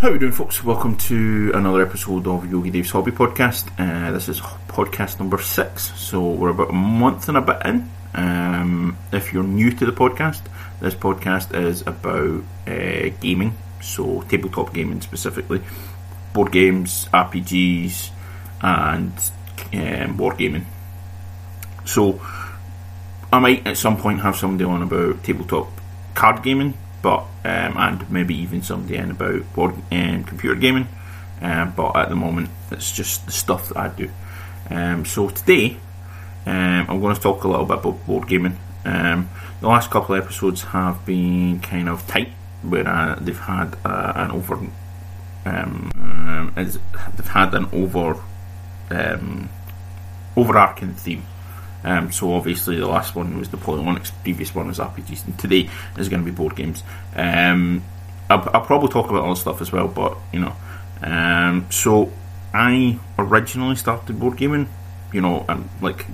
How are we doing, folks? Welcome to another episode of Yogi Dave's Hobby Podcast. Uh, this is podcast number six, so we're about a month and a bit in. Um, if you're new to the podcast, this podcast is about uh, gaming, so tabletop gaming specifically, board games, RPGs, and um, board gaming. So, I might at some point have somebody on about tabletop card gaming, but um, and maybe even somebody in about board um, computer gaming. Um, but at the moment, it's just the stuff that I do. Um, so today, um, I'm going to talk a little bit about board gaming. The last couple of episodes have been kind of tight, where uh, they've had uh, an over, they've had an over, overarching theme. Um, so obviously the last one was the Napoleonics, previous one was RPGs, and today is going to be board games. Um, I'll, I'll, probably talk about other stuff as well, but you know, um, so I originally started board gaming, you know, and like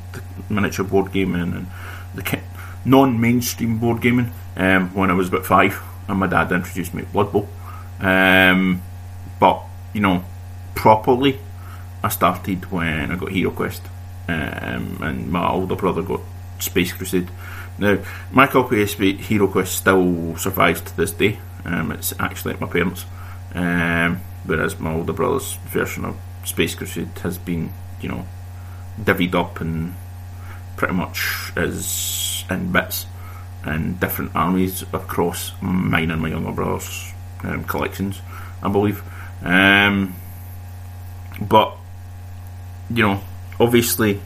miniature board gaming and the non-mainstream board gaming um, when I was about five, and my dad introduced me to Blood Bowl. Um, but you know, properly, I started when I got Hero Quest um, and my older brother got Space Crusade. Now, my copy of Hero Quest still survives to this day. Um, it's actually at my parents', um, whereas my older brother's version of Space Crusade has been, you know, divvied up and pretty much is in bits and different armies across mine and my younger brother's um, collections, I believe. Um, but you know, obviously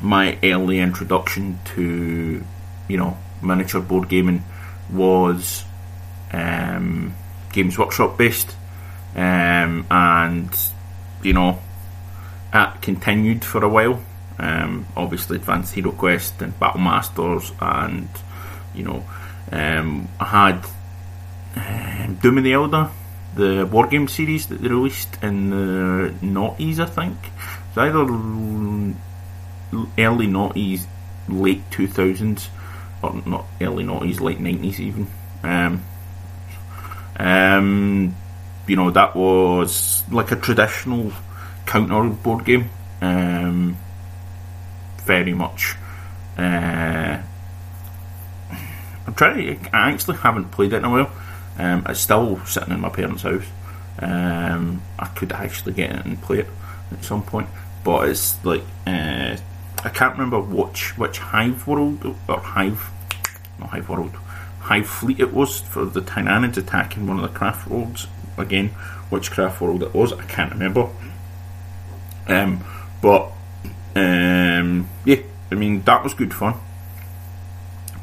my early introduction to you know miniature board gaming was um, Games Workshop based, um, and you know that continued for a while. Um, obviously, Advanced Hero Quest and Battle Masters, and you know, um, I had um, Doom of the Eldar, the war game series that they released in the noughties, I think. It's either early noughties, late two thousands, or not early noughties, late nineties even. Um, um, you know that was like a traditional counter board game. Um, very much. Uh, I'm trying. To, I actually haven't played it in a while. Um, it's still sitting in my parents' house. Um, I could actually get it and play it at some point but it's like uh, I can't remember which which Hive World or Hive, not Hive World, Hive Fleet it was for the Tyranids attacking one of the craft worlds. Again, which craft world it was, I can't remember. Um, but um, yeah, I mean that was good fun.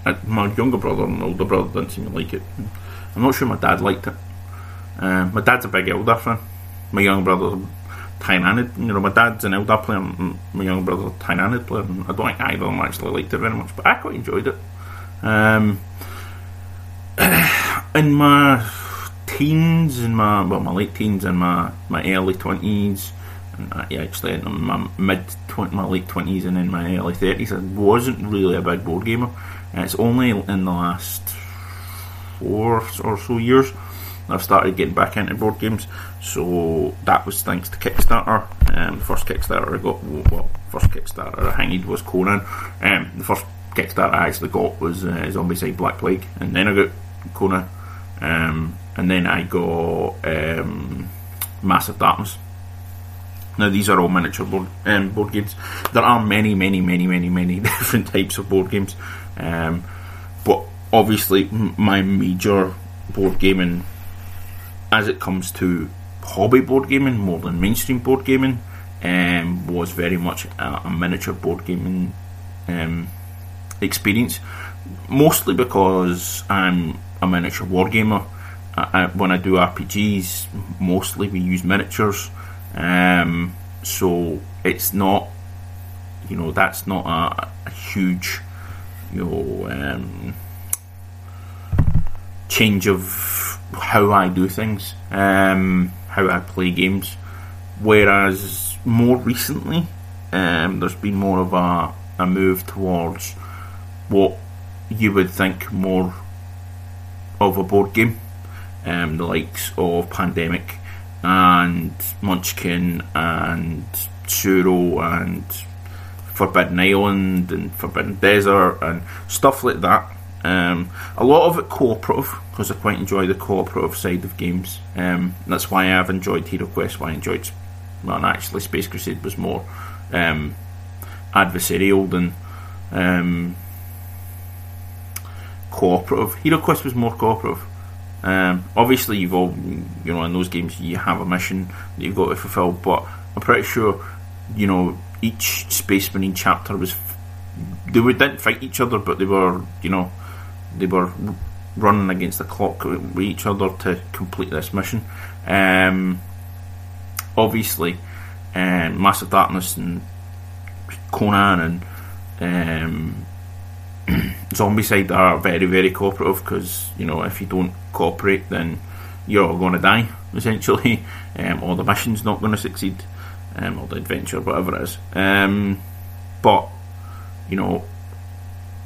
Uh, my younger brother and older brother didn't seem to like it. I'm not sure my dad liked it. Um, my dad's a big Eldar fan. My younger Tyranid. You know, my dad's an Eldar player, my younger brother Tynanid player, and I don't think either of them actually liked it very much, but I quite enjoyed it. Um, in my teens, in my well, my late teens, and my my early twenties, and actually in my mid my late twenties, and in my early thirties, I wasn't really a big board gamer. It's only in the last four or so years I've started getting back into board games. So that was thanks to Kickstarter. Um, the first Kickstarter I got, well, first Kickstarter I hanged was Conan. Um, the first Kickstarter I actually got was uh, Zombicide Black Plague, and then I got Conan, um, and then I got um, Massive Darkness. Now these are all miniature board um, board games. There are many, many, many, many, many different types of board games, um, but obviously my major board gaming as it comes to hobby board gaming more than mainstream board gaming, um, was very much a, a miniature board gaming um, experience. Mostly because I'm a miniature wargamer. I, I, when I do RPGs, mostly we use miniatures. Um, so it's not, you know, that's not a, a huge, you know, um, change of how I do things, um, how I play games. Whereas more recently, um, there's been more of a, a move towards what you would think more of a board game. um, the likes of Pandemic and Munchkin and Tsuro and Forbidden Island and Forbidden Desert and stuff like that. Um, a lot of it cooperative because I quite enjoy the cooperative side of games. Um, that's why I've enjoyed Hero Quest. Why I enjoyed, well, actually, Space Crusade was more um, adversarial than um, cooperative. Hero Quest was more cooperative. Um, obviously, you've all, you know, in those games you have a mission that you've got to fulfill, but I'm pretty sure, you know, each Space Marine chapter was. They didn't fight each other, but they were, you know, they were running against the clock with each other to complete this mission. Um, obviously, um, Massive Darkness and Conan and um, Zombicide are very, very cooperative because, you know, if you don't cooperate, then you're going to die, essentially, um, or the mission's not going to succeed, um, or the adventure, whatever it is. Um, but, you know,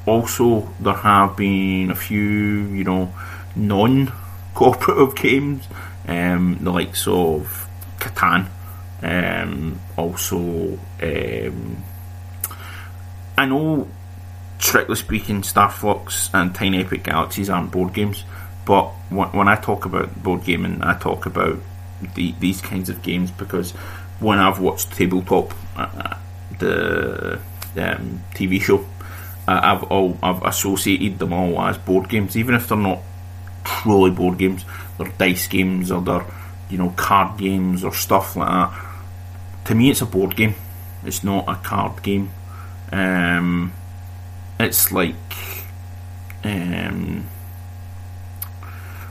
also there have been a few, you know, non cooperative games, um, the likes of Catan, um, also, um, I know strictly speaking, Star Fluxx and Tiny Epic Galaxies aren't board games, but when I talk about board gaming, I talk about the, these kinds of games because when I've watched Tabletop, uh, uh the um, TV show, I've all I've associated them all as board games, even if they're not truly board games. They're dice games or they're you know card games or stuff like that. To me, it's a board game. It's not a card game. Um, it's like um,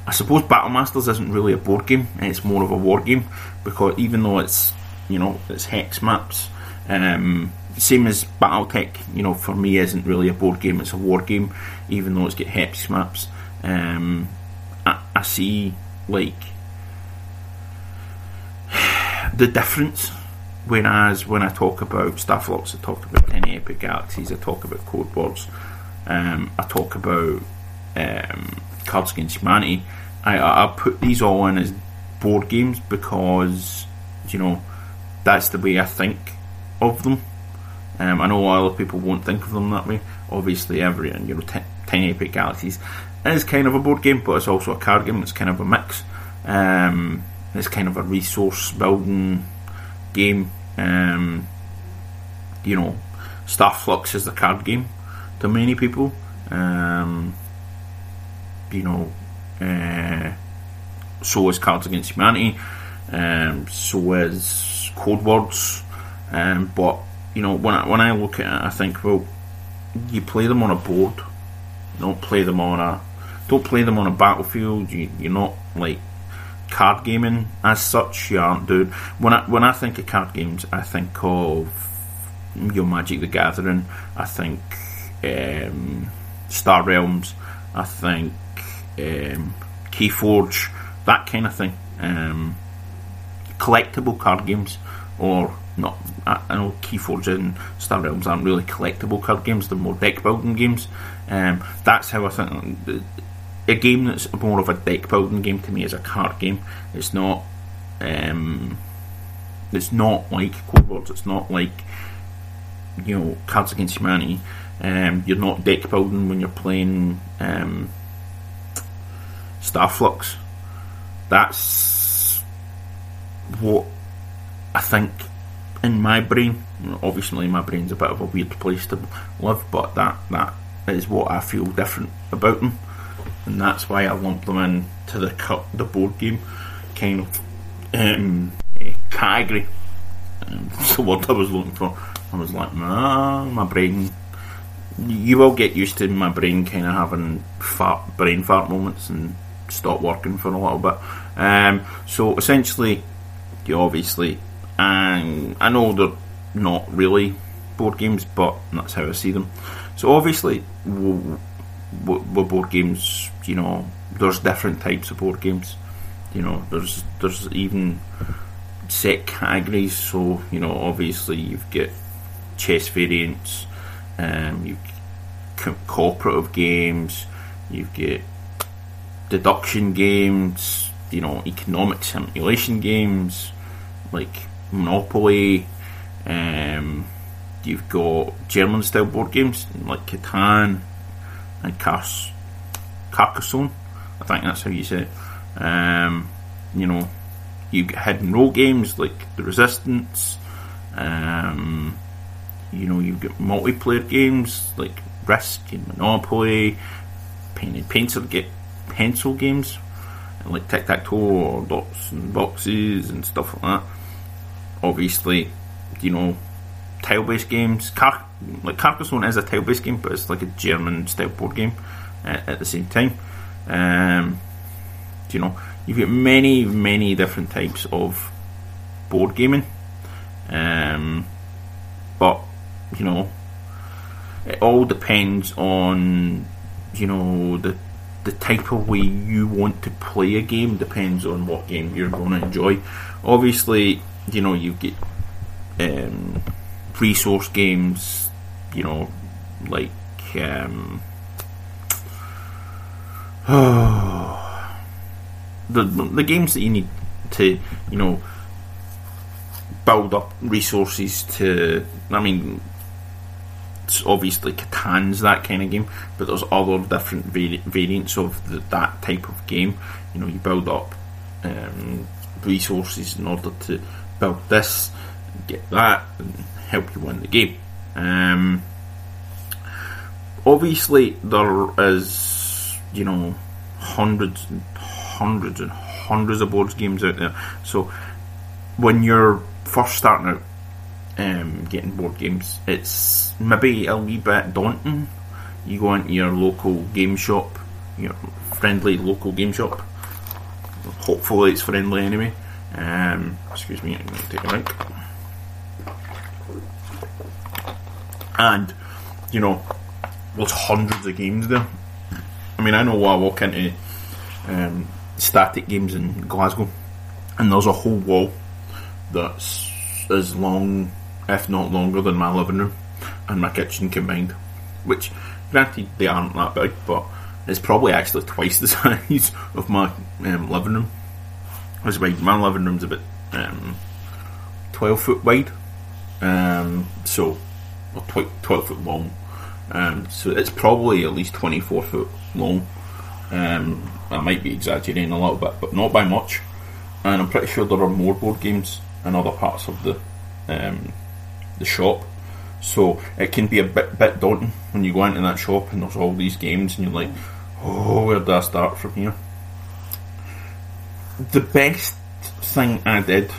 I suppose Battle Masters isn't really a board game; it's more of a war game because even though it's you know it's hex maps, um, same as BattleTech, you know, for me isn't really a board game; it's a war game, even though it's got hex maps. Um, I, I see like the difference Whereas when I talk about Star Fluxx, I talk about Tiny Epic Galaxies, I talk about Code Words, um, I talk about um, Cards Against Humanity. I, I put these all in as board games because, you know, that's the way I think of them. Um, I know a lot of people won't think of them that way. Obviously, every you know, t- Tiny Epic Galaxies is kind of a board game, but it's also a card game. It's kind of a mix. Um, it's kind of a resource building game. Um, you know, Star Fluxx is the card game to many people. Um, you know, uh, so is Cards Against Humanity. Um, so is Code Words. Um, but you know, when I, when I look at it, I think, well, you play them on a board. Don't play them on a don't play them on a battlefield. You, you're not like card gaming as such. You aren't doing when I when I think of card games, I think of your Magic the Gathering. I think um, Star Realms. I think um, Keyforge, that kind of thing. Um, collectible card games, or not. I, know Keyforge and Star Realms aren't really collectible card games; they're more deck building games. Um, that's how I think a game that's more of a deck building game to me is a card game. It's not. Um, it's not like Words. It's not like you know Cards Against Humanity. Um, you're not deck building when you're playing um, Star Fluxx. That's what I think in my brain. Obviously, my brain's a bit of a weird place to live, but that that is what I feel different about them and that's why I lump them in to the cut the board game kind of um, uh, category. Um, word I was looking for. I was like, nah, my brain. You will get used to my brain kind of having fart, brain fart moments and stop working for a little bit. Um, so essentially, you obviously, and I know they're not really board games, but that's how I see them. So obviously, with board games, you know, there's different types of board games. You know, there's there's even set categories. So you know, obviously you've got chess variants, um, you've co- cooperative games, you've got deduction games, you know, economic simulation games like Monopoly. Um, you've got German style board games like Catan and Cars- Carcassonne. I think that's how you say it. Um, you know, you get hidden role games like The Resistance. Um, you know, you get multiplayer games like Risk and Monopoly. Painted pencil get pencil games like tic tac toe or dots and boxes and stuff like that. Obviously, you know, tile based games. Car- like Carcassonne is a tile based game, but it's like a German style board game uh, at the same time. Um, you know, you've got many, many different types of board gaming. Um, but, you know, it all depends on, you know, the the type of way you want to play a game depends on what game you're going to enjoy. Obviously, you know, you get um, resource games, you know, like um, the the games that you need to, you know, build up resources to. I mean, it's obviously Catan's that kind of game, but there's other different vari- variants of the, that type of game. You know, you build up um, resources in order to build this, get that, and help you win the game. Um, obviously, there is, you know, hundreds and hundreds and hundreds of board games out there. So when you're first starting out um, getting board games, it's maybe a wee bit daunting. You go into your local game shop, your friendly local game shop. Hopefully, it's friendly anyway. Um, excuse me, I'm going to take a drink. And, you know, there's hundreds of games there. I mean, I know I walk into um, static games in Glasgow, and there's a whole wall that's as long, if not longer, than my living room and my kitchen combined. Which, granted, they aren't that big, but it's probably actually twice the size of my um, living room. It's wide. My living room's about um, 12 foot wide, um, so or 12 foot long. Um, so it's probably at least 24 foot long. Um, I might be exaggerating a little bit, but not by much. And I'm pretty sure there are more board games in other parts of the um, the shop. So it can be a bit bit daunting when you go into that shop and there's all these games and you're like, oh, where do I start from here? The best thing I did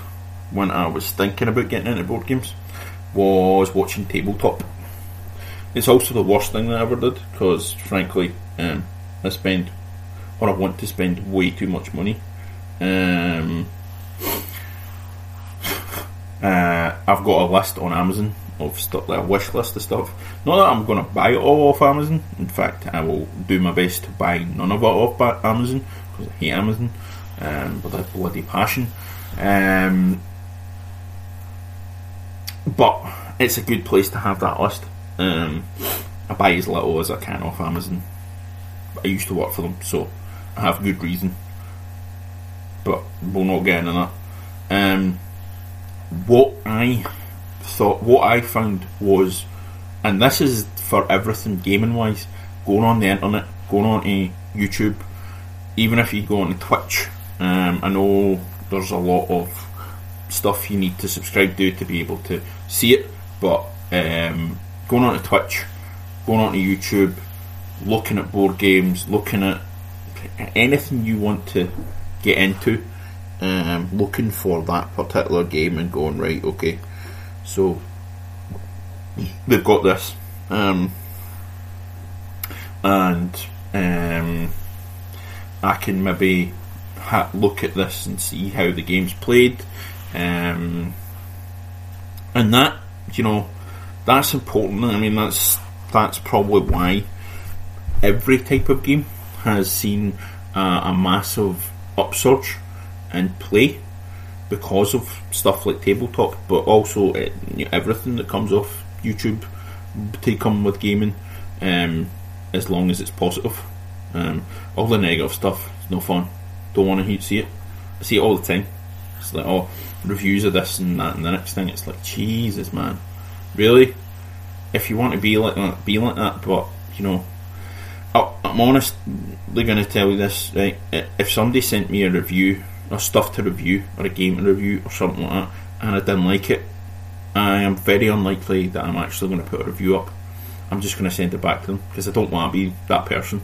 when I was thinking about getting into board games was watching tabletop. It's also the worst thing that I ever did because, frankly, um, I spend or I want to spend way too much money. Um, uh, I've got a list on Amazon of stuff, like a wish list of stuff. Not that I'm going to buy it all off Amazon. In fact, I will do my best to buy none of it off Amazon because I hate Amazon um, with a bloody passion. Um, but it's a good place to have that list. Um, I buy as little as I can off Amazon. I used to work for them, so I have good reason. But we'll not get into that. Um, what I thought, what I found was, and this is for everything gaming wise, going on the internet, going on to YouTube, even if you go on Twitch. Um, I know there's a lot of stuff you need to subscribe to to be able to see it, but um, going on to Twitch, going on to YouTube, looking at board games, looking at anything you want to get into, um, looking for that particular game and going right, okay, so they've got this, um, and um, I can maybe ha- look at this and see how the game's played, um, and that you know that's important. I mean that's that's probably why every type of game has seen uh, a massive upsurge in play because of stuff like tabletop, but also it, know, everything that comes off YouTube to come with gaming, um, as long as it's positive. Um, all the negative stuff is no fun. Don't want to see it. I see it all the time. It's like, oh, reviews of this and that, and the next thing, it's like, Jesus, man, really? If you want to be like that, be like that. But you know, I'm honestly going to tell you this, right? If somebody sent me a review, or stuff to review, or a game to review, or something like that, and I didn't like it, I am very unlikely that I'm actually going to put a review up. I'm just going to send it back to them because I don't want to be that person.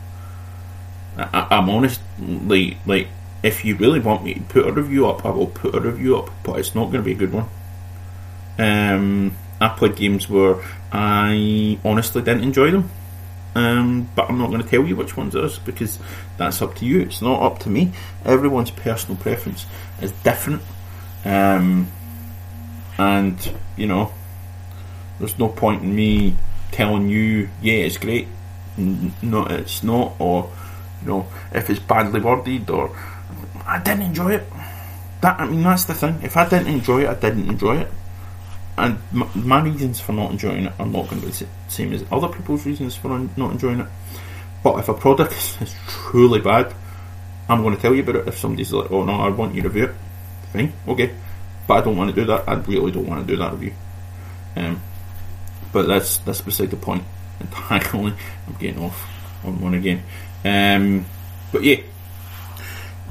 I, am honest, like, like if you really want me to put a review up, I will put a review up, but it's not going to be a good one. Um, I played games where I honestly didn't enjoy them, um, but I'm not going to tell you which ones it is because that's up to you. It's not up to me. Everyone's personal preference is different, um, and you know, there's no point in me telling you, yeah, it's great, no, it's not, or you know, if it's badly worded or I didn't enjoy it. That I mean, that's the thing. If I didn't enjoy it, I didn't enjoy it, and my, my reasons for not enjoying it are not going to be the same as other people's reasons for not enjoying it. But if a product is truly bad, I'm going to tell you about it. If somebody's like, "Oh no, I want you to review it," fine, okay, but I don't want to do that. I really don't want to do that review. Um, but that's that's beside the point entirely. I'm getting off on one again. Um, but yeah,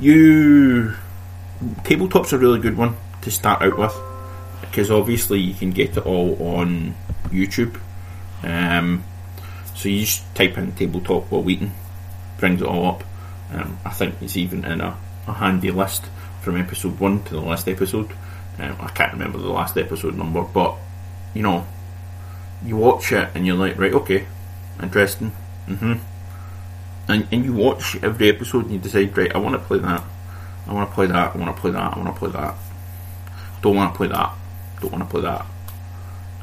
you tabletop's a really good one to start out with because obviously you can get it all on YouTube. Um, so you just type in tabletop Wil Wheaton, brings it all up. Um, I think it's even in a, a, handy list from episode one to the last episode. Um, I can't remember the last episode number, but you know, you watch it and you're like, right, okay, interesting. Mm-hmm and, and you watch every episode and you decide, right, I want to play that, I want to play that, I want to play that, I want to play that. Don't want to play that. Don't want to play that.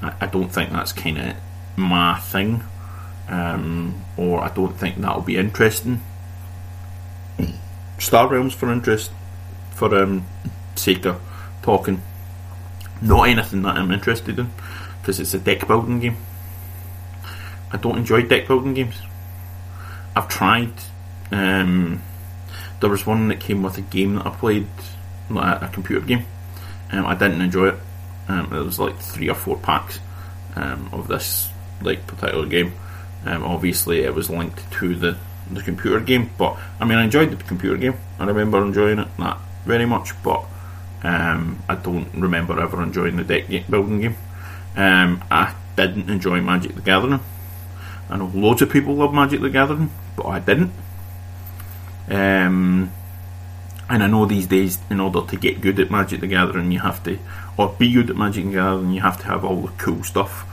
I, I don't think that's kind of my thing, um, or I don't think that'll be interesting. Star Realms for interest, for um, sake of talking. Not anything that I'm interested in, because it's a deck building game. I don't enjoy deck building games. I've tried. Um, there was one that came with a game that I played, like a, computer game. Um, I didn't enjoy it. Um, it was like three or four packs um, of this like particular game. Um, obviously, it was linked to the the computer game, but I mean, I enjoyed the computer game. I remember enjoying it that very much, but um, I don't remember ever enjoying the deck building game. Um, I didn't enjoy Magic the Gathering. I know loads of people love Magic the Gathering, but I didn't. Um, and I know these days, in order to get good at Magic the Gathering, you have to, or be good at Magic the Gathering, you have to have all the cool stuff,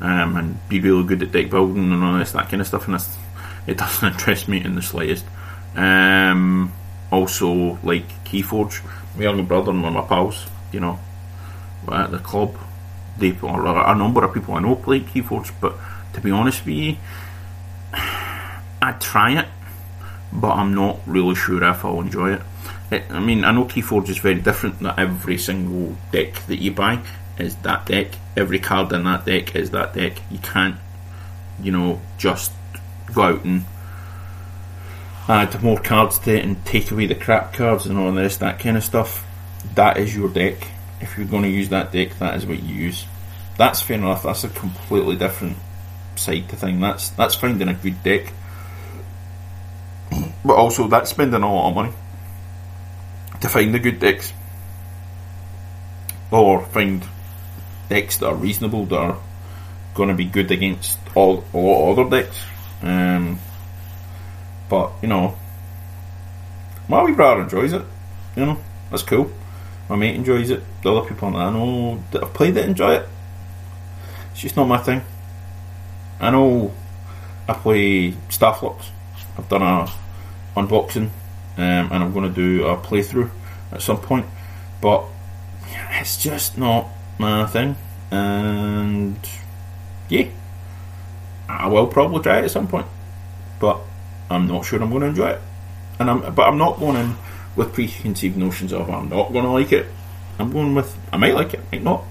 um, and be really good at deck building and all this that kind of stuff. And it doesn't interest me in the slightest. Um, also, like Keyforge, my younger brother and one of my pals, you know, at the club, they or a number of people I know play Keyforge, but to be honest with you, I'd try it, but I'm not really sure if I'll enjoy it. it I mean, I know Keyforge is very different. That every single deck that you buy is that deck. Every card in that deck is that deck. You can't, you know, just go out and add more cards to it and take away the crap cards and all this, that kind of stuff. That is your deck. If you're going to use that deck, that is what you use. That's fair enough. That's a completely different side to thing. That's that's finding a good deck, but also that's spending a lot of money to find the good decks, or find decks that are reasonable that are going to be good against all a lot of other decks. Um, but you know, my wee brother enjoys it. You know, that's cool. My mate enjoys it. The other people that I know that have played it enjoy it. It's just not my thing. I know I play Star Fluxx. I've done a unboxing, um, and I'm going to do a playthrough at some point. But it's just not my thing, and yeah, I will probably try it at some point, but I'm not sure I'm going to enjoy it. And I'm, but I'm not going in with preconceived notions of I'm not going to like it. I'm going with I might like it, might not,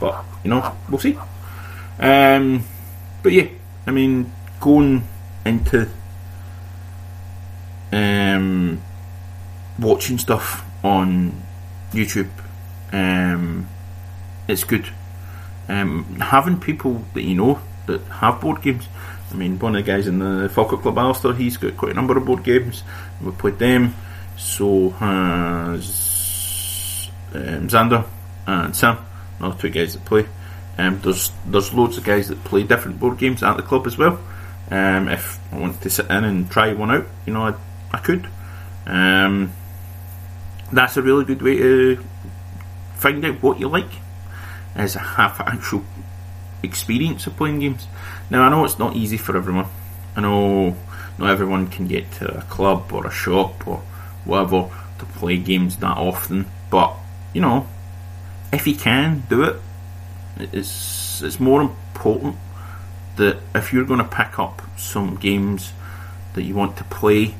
but you know we'll see. Um, but yeah, I mean, going into um, watching stuff on YouTube, um, it's good. Um, having people that you know that have board games. I mean, one of the guys in the Falkirk Club Alistair, he's got quite a number of board games. We played them. So has um, Xander and Sam, another two guys that play. Um, there's there's loads of guys that play different board games at the club as well. Um, if I wanted to sit in and try one out, you know, I, I could. Um, that's a really good way to find out what you like, is have actual experience of playing games. Now I know it's not easy for everyone. I know not everyone can get to a club or a shop or whatever to play games that often, but you know, if you can do it, it's it's more important that if you're going to pick up some games that you want to play,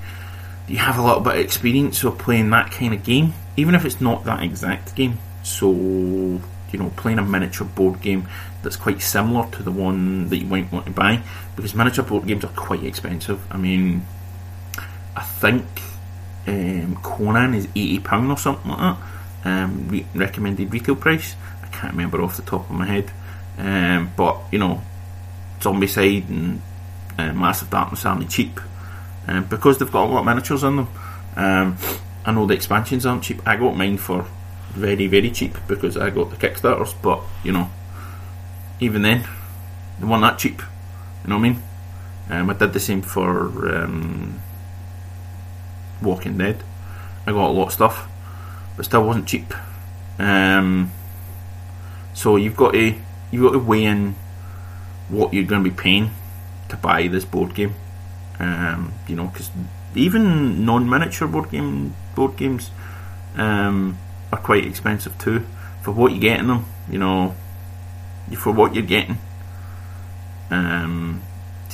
you have a little bit of experience of playing that kind of game, even if it's not that exact game. So, you know, playing a miniature board game that's quite similar to the one that you might want to buy, because miniature board games are quite expensive. I mean, I think um, Conan is eighty pound or something like that. Um, re- recommended retail price. I can't remember off the top of my head, um, but you know, Zombicide and uh, Massive Darkness aren't cheap um, because they've got a lot of miniatures in them. Um, I know the expansions aren't cheap. I got mine for very very cheap because I got the Kickstarters, but you know, even then, they weren't that cheap. You know what I mean? Um, I did the same for um, Walking Dead. I got a lot of stuff, but still wasn't cheap. Um, so you've got to you've got to weigh in what you're going to be paying to buy this board game. Um, you know, because even non-miniature board game board games um, are quite expensive too for what you get in them. You know, for what you're getting. Um,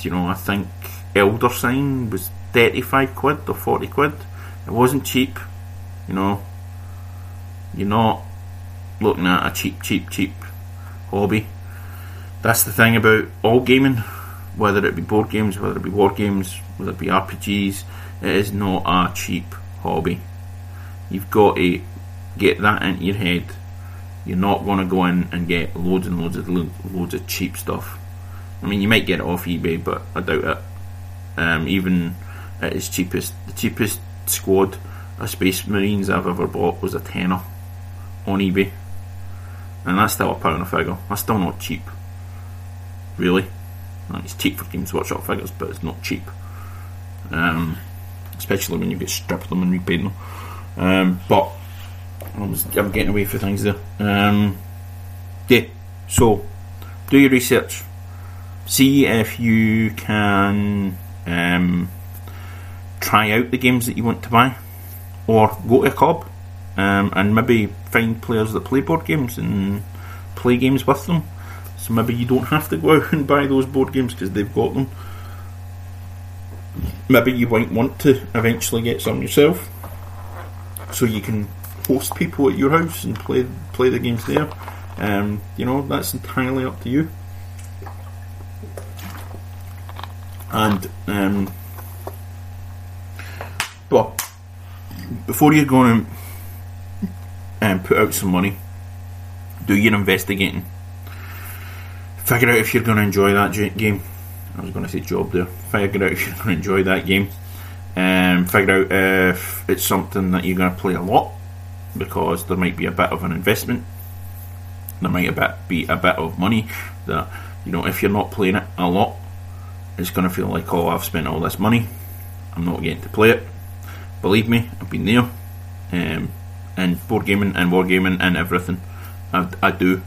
you know, I think Elder Sign was 35 quid or 40 quid. It wasn't cheap, you know. You're not looking at a cheap, cheap, cheap hobby. That's the thing about all gaming, whether it be board games, whether it be war games, whether it be RPGs, it is not a cheap hobby. You've got to get that into your head. You're not going to go in and get loads and loads of lo- loads of cheap stuff. I mean, you might get it off eBay, but I doubt it. Um, even at its cheapest, the cheapest squad of Space Marines I've ever bought was a tenner on eBay, and that's still a pound a figure. That's still not cheap, really. Like, it's cheap for Games Workshop figures, but it's not cheap. Um, especially when you get stripped them and repaint them. Um, but I was, I'm getting away from things there. Um, yeah, so do your research. See if you can um, try out the games that you want to buy, or go to a club um, and maybe find players that play board games and play games with them. So maybe you don't have to go out and buy those board games because they've got them. Maybe you might want to eventually get some yourself, so you can host people at your house and play play the games there. Um, you know that's entirely up to you. And um, but before you're going um, put out some money, do your investigating. Figure out if you're going to enjoy that game. I was going to say job there. Figure out if you're going to enjoy that game. Um, figure out if it's something that you're going to play a lot because there might be a bit of an investment. There might a bit, be a bit of money that you know if you're not playing it a lot, it's going to feel like oh I've spent all this money, I'm not getting to play it. Believe me, I've been there, um, and board gaming and wargaming and everything. I, I do.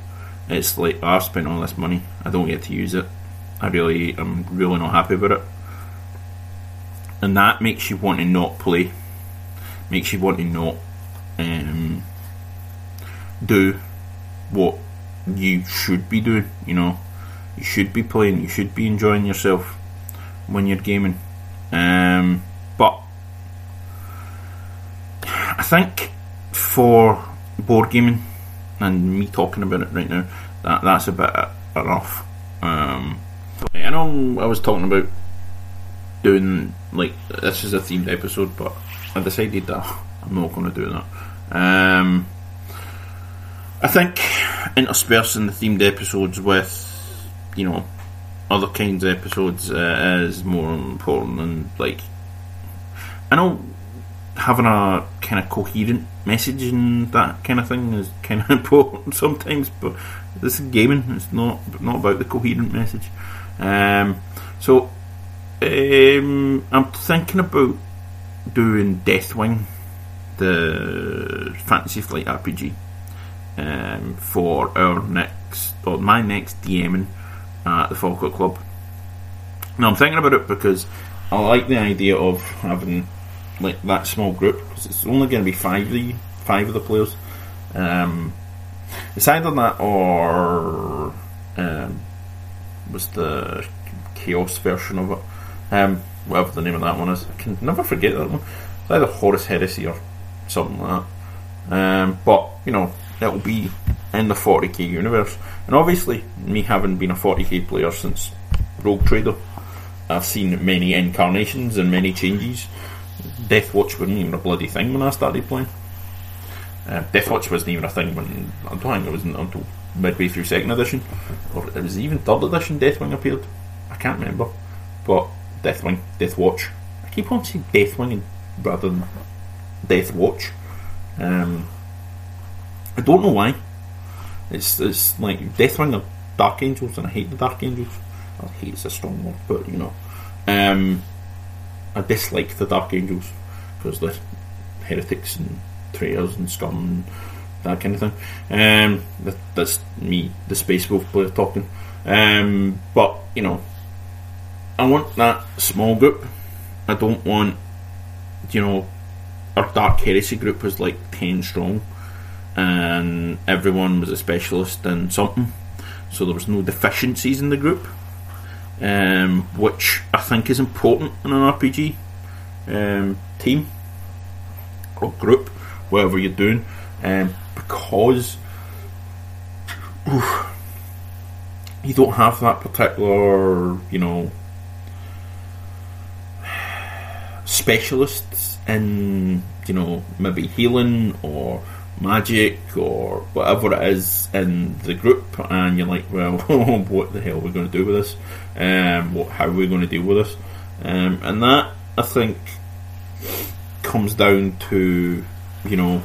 It's like oh, I've spent all this money, I don't get to use it. I really, I'm really not happy about it, and that makes you want to not play. Makes you want to not um, do what you should be doing. You know, you should be playing. You should be enjoying yourself when you're gaming. Um, but I think for board gaming and me talking about it right now, that that's a bit enough. Um, I know I was talking about doing like this is a themed episode, but I decided that I'm not going to do that. Um, I think interspersing the themed episodes with, you know, other kinds of episodes uh, is more important than like. I know having a kind of coherent message and that kind of thing is kind of important sometimes, but this is gaming. It's not not about the coherent message. Um, so um, I'm thinking about doing Deathwing, the Fantasy Flight RPG, um, for our next or my next DMing at the Falkirk Club. Now I'm thinking about it because I like the idea of having like that small group because it's only going to be five of the five of the players. Um, it's either that or um, was the chaos version of it. Um, whatever the name of that one is, I can never forget that one. It's either Horus Heresy or something like that. Um, but you know, it'll be in the 40k universe, and obviously, me having been a 40k player since Rogue Trader, I've seen many incarnations and many changes. Deathwatch wasn't even a bloody thing when I started playing. Uh, Deathwatch wasn't even a thing when I don't think it was until midway through second edition, or it was even third edition. Deathwing appeared. I can't remember, but Deathwing, Deathwatch. I keep on saying Deathwing rather than Deathwatch. Um, I don't know why. It's it's like Deathwing or Dark Angels, and I hate the Dark Angels. I hate is a strong word, but you know, um, I dislike the Dark Angels because they're heretics and traitors and scum and that kind of thing. Um, that, that's me, the Space Wolf player talking. Um, but you know, I want that small group. I don't want, you know, our Dark Heresy group was like ten strong and everyone was a specialist in something, so there was no deficiencies in the group, um, which I think is important in an RPG um, team or group, whatever you're doing, um, because oof, you don't have that particular, you know, specialists in, you know, maybe healing or magic or whatever it is in the group, and you're like, well, what the hell are we going to do with this? Um, what, how are we going to deal with this? Um, and that I think comes down to you know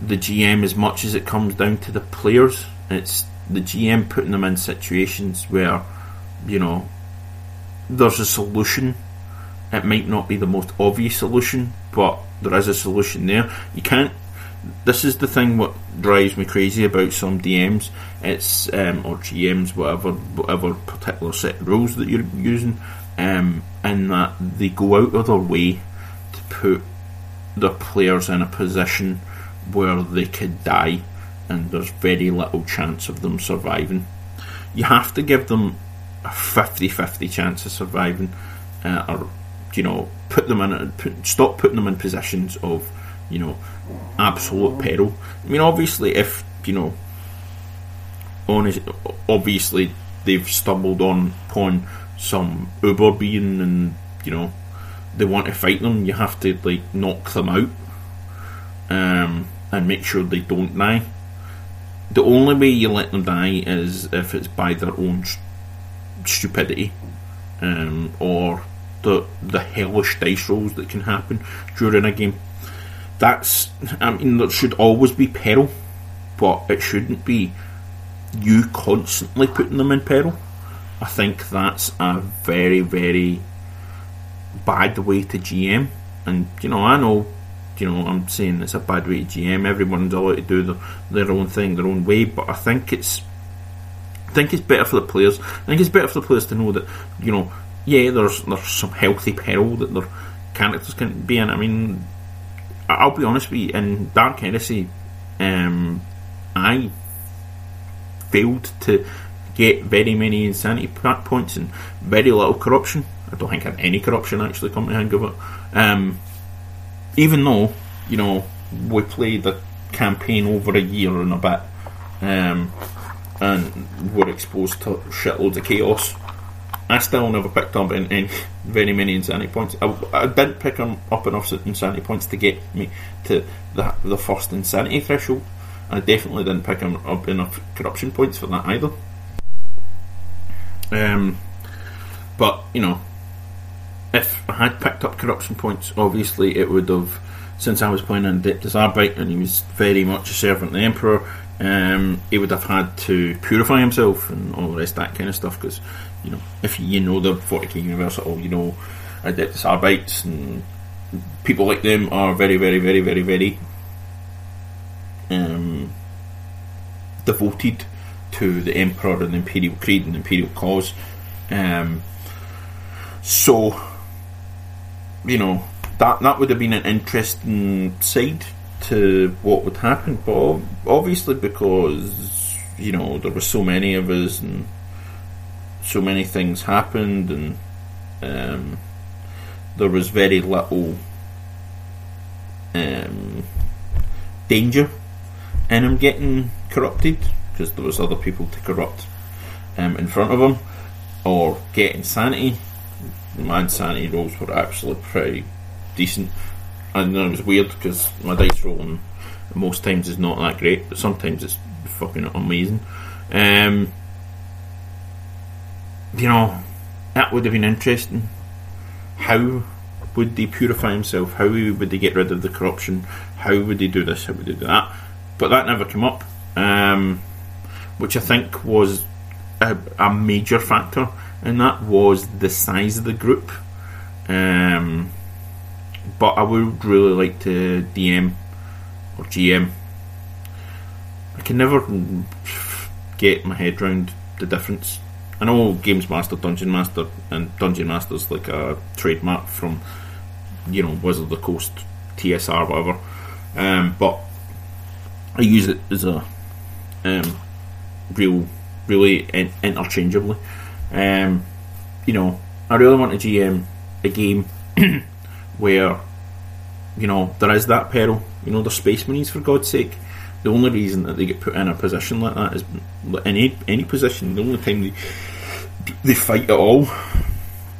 the GM as much as it comes down to the players. It's the GM putting them in situations where you know there's a solution. It might not be the most obvious solution, but there is a solution there. You can't this is the thing what drives me crazy about some DMs. It's um, or GMs, whatever, whatever particular set of rules that you're using, um, and that they go out of their way to put the players in a position where they could die, and there's very little chance of them surviving. You have to give them a 50-50 chance of surviving, uh, or you know, put them in, put, stop putting them in positions of you know, absolute peril. I mean, obviously, if you know, honest, obviously they've stumbled on upon some uber being, and you know, they want to fight them. You have to like knock them out, um, and make sure they don't die. The only way you let them die is if it's by their own st- stupidity, um, or the the hellish dice rolls that can happen during a game that's I mean there should always be peril, but it shouldn't be you constantly putting them in peril. I think that's a very very bad way to GM, and you know I know. You know, I'm saying it's a bad way to GM. Everyone's allowed to do the, their own thing, their own way. But I think it's, I think it's better for the players. I think it's better for the players to know that, you know, yeah, there's there's some healthy peril that their characters can be in. I mean, I'll be honest with you, in Dark Heresy, um, I failed to get very many insanity points and very little corruption. I don't think I had any corruption actually come to hang of it. Um, even though, you know, we played the campaign over a year and a bit, um, and were exposed to shitloads of chaos. I still never picked up in, in very many insanity points. I, I didn't pick them up enough insanity points to get me to the the first insanity threshold. I definitely didn't pick up enough corruption points for that either. Um, but you know, if I had picked up corruption points, obviously it would have. Since I was playing in Adeptus Arbites and he was very much a servant of the Emperor, um, he would have had to purify himself and all the rest of that kind of stuff. Because you know, if you know the 40k universe at all, you know Adeptus Arbites and people like them are very, very, very, very, very um, devoted to the Emperor and the Imperial Creed and the Imperial cause. Um, so, you know, that that would have been an interesting side to what would happen, but obviously because you know there were so many of us and so many things happened and um, there was very little um, danger in him getting corrupted because there was other people to corrupt um, in front of him or get insanity. My insanity rolls were actually pretty decent. Know it was weird because my dice rolling most times is not that great, but sometimes it's fucking amazing. Um, you know, that would have been interesting. How would they purify himself? How would they get rid of the corruption? How would they do this? How would they do that? But that never came up, um, which I think was a, a, major factor, and that was the size of the group. Um, but I would really like to DM or GM. I can never get my head around the difference. I know Games Master, Dungeon Master, and Dungeon Master's like a trademark from, you know, Wizard of the Coast, TSR, whatever. Um, but I use it as a um, real, really in- interchangeably. Um, you know, I really want to GM a game where you know there is that peril. You know, they're space marines for God's sake. The only reason that they get put in a position like that is any any position. The only time they they fight at all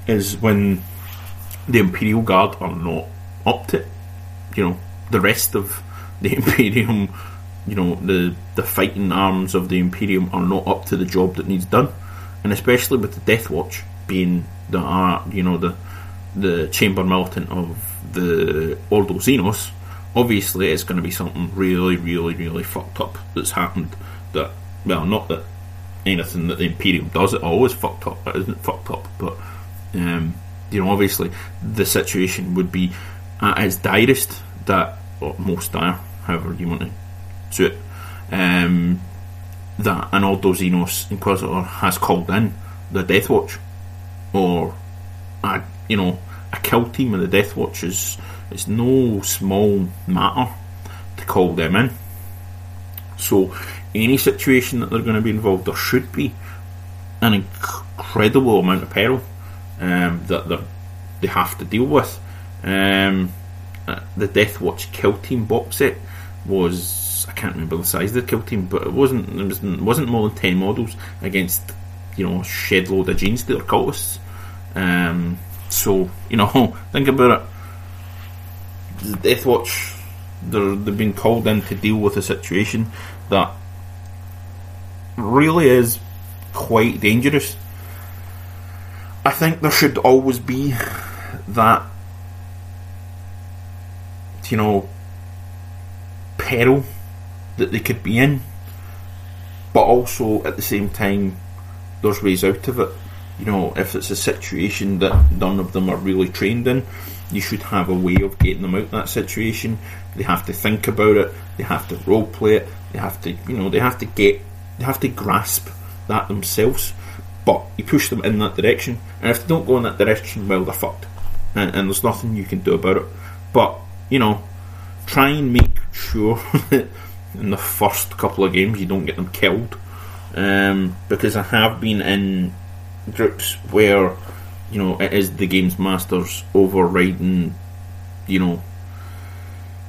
is when the Imperial Guard are not up to. You know, the rest of the Imperium, you know, the the fighting arms of the Imperium are not up to the job that needs done, and especially with the Death Watch being the uh, you know the the chamber militant of the Ordo Xenos, obviously it's going to be something really, really, really fucked up that's happened. That well, not that anything that the Imperium does at all is fucked up. It isn't fucked up, but um, you know, obviously the situation would be at its direst. That or most dire, however you want to do it. Um, that an Ordo Xenos Inquisitor has called in the Death Watch, or a you know a kill team of the Death Watch is it's no small matter to call them in. So, any situation that they're going to be involved, there should be an incredible amount of peril um, that they have to deal with. Um, uh, the Death Watch kill team box set was I can't remember the size of the kill team, but it wasn't it, was, it wasn't more than ten models against you know shed load of Genestealer cultists. Um, so, you know, think about it. The Death Watch, they're, they've been called in to deal with a situation that really is quite dangerous. I think there should always be that, you know, peril that they could be in, but also at the same time, there's ways out of it you know, if it's a situation that none of them are really trained in, you should have a way of getting them out of that situation. They have to think about it. They have to role play it. They have to, you know, they have to get, they have to grasp that themselves. But you push them in that direction, and if they don't go in that direction, well, they're fucked, and, and there's nothing you can do about it. But you know, try and make sure that in the first couple of games you don't get them killed, um, because I have been in groups where you know it is the games masters overriding, you know,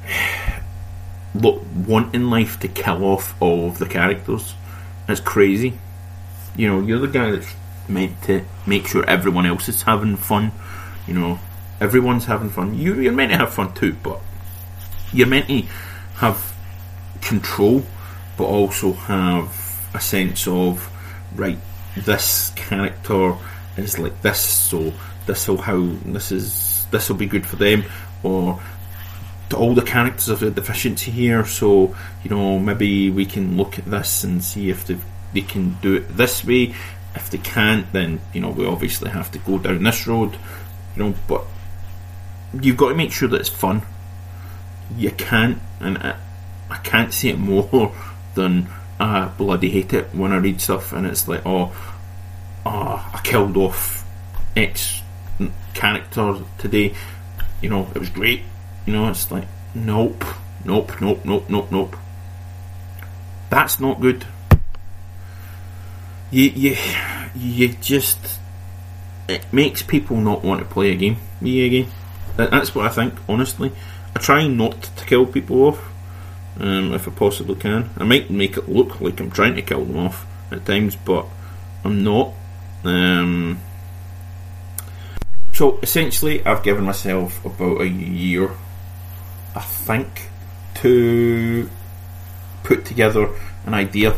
look wanting life to kill off all of the characters. It's crazy. You know, you're the guy that's meant to make sure everyone else is having fun. You know, everyone's having fun. You, you're meant to have fun too, but you're meant to have control, but also have a sense of right. This character is like this, so this will how this is this will be good for them, or all the characters have a deficiency here, so you know maybe we can look at this and see if they they can do it this way. If they can't, then you know we obviously have to go down this road. You know, but you've got to make sure that it's fun. You can't, and I, I can't say it more than ah, I bloody hate it when I read stuff and it's like, oh, oh I killed off X character today. You know, it was great. You know, it's like, nope, nope, nope, nope, nope, nope. That's not good. You, you, you just it makes people not want to play a game. Me again. That's what I think. Honestly, I try not to kill people off um, if I possibly can. I might make it look like I'm trying to kill them off at times, but I'm not. Um, so essentially, I've given myself about a year, I think, to put together an idea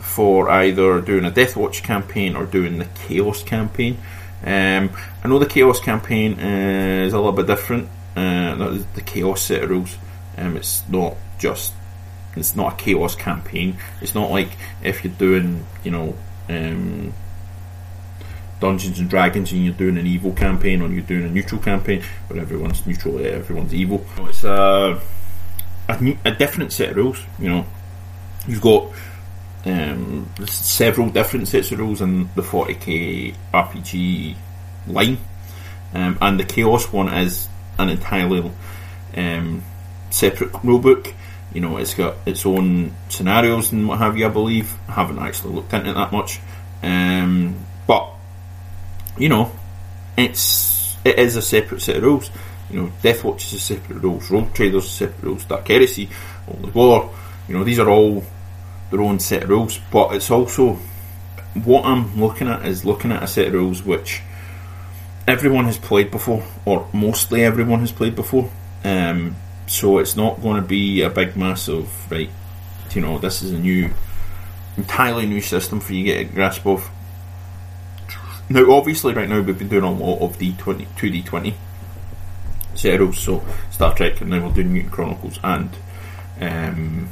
for either doing a Death Watch campaign or doing the Chaos campaign. Um, I know the Chaos campaign is a little bit different. Uh, the Chaos set of rules. Um, it's not just. It's not a Chaos campaign. It's not like if you're doing, you know, um, Dungeons and Dragons and you're doing an evil campaign or you're doing a neutral campaign where everyone's neutral, everyone's evil. It's a, a, a different set of rules. You know, you've got um, several different sets of rules in the 40k RPG line, um, and the Chaos one is an entirely um, separate rulebook. You know, it's got its own scenarios and what have you. I believe I haven't actually looked into it that much, um, but you know, it's it is a separate set of rules. You know, Deathwatch is a separate rules, Rogue Traders separate rules, Dark Heresy, Only War. You know, these are all their own set of rules, but it's also what I'm looking at is looking at a set of rules which everyone has played before, or mostly everyone has played before. Um, so it's not going to be a big massive right. You know, this is a new, entirely new system for you to get a grasp of. Now, obviously, right now we've been doing a lot of D20, two D20 set of rules. So Star Trek, and then we'll do Mutant Chronicles and um,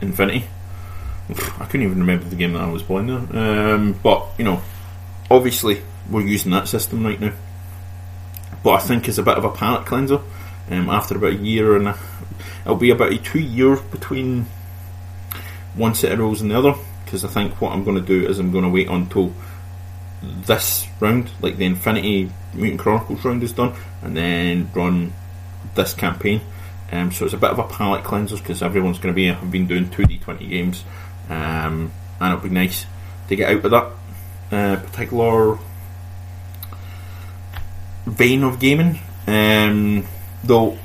Infinity. I couldn't even remember the game that I was playing there. Um, but, you know, obviously we're using that system right now. But I think it's a bit of a palate cleanser. Um, after about a year and a, it'll be about a two year between one set of rules and the other. Because I think what I'm going to do is I'm going to wait until this round, like the Infinity Mutant Chronicles round, is done, and then run this campaign um, so it's a bit of a palate cleanser because everyone's going to be have been doing two D20 games, um, and it'll be nice to get out of that uh, particular vein of gaming. Um, though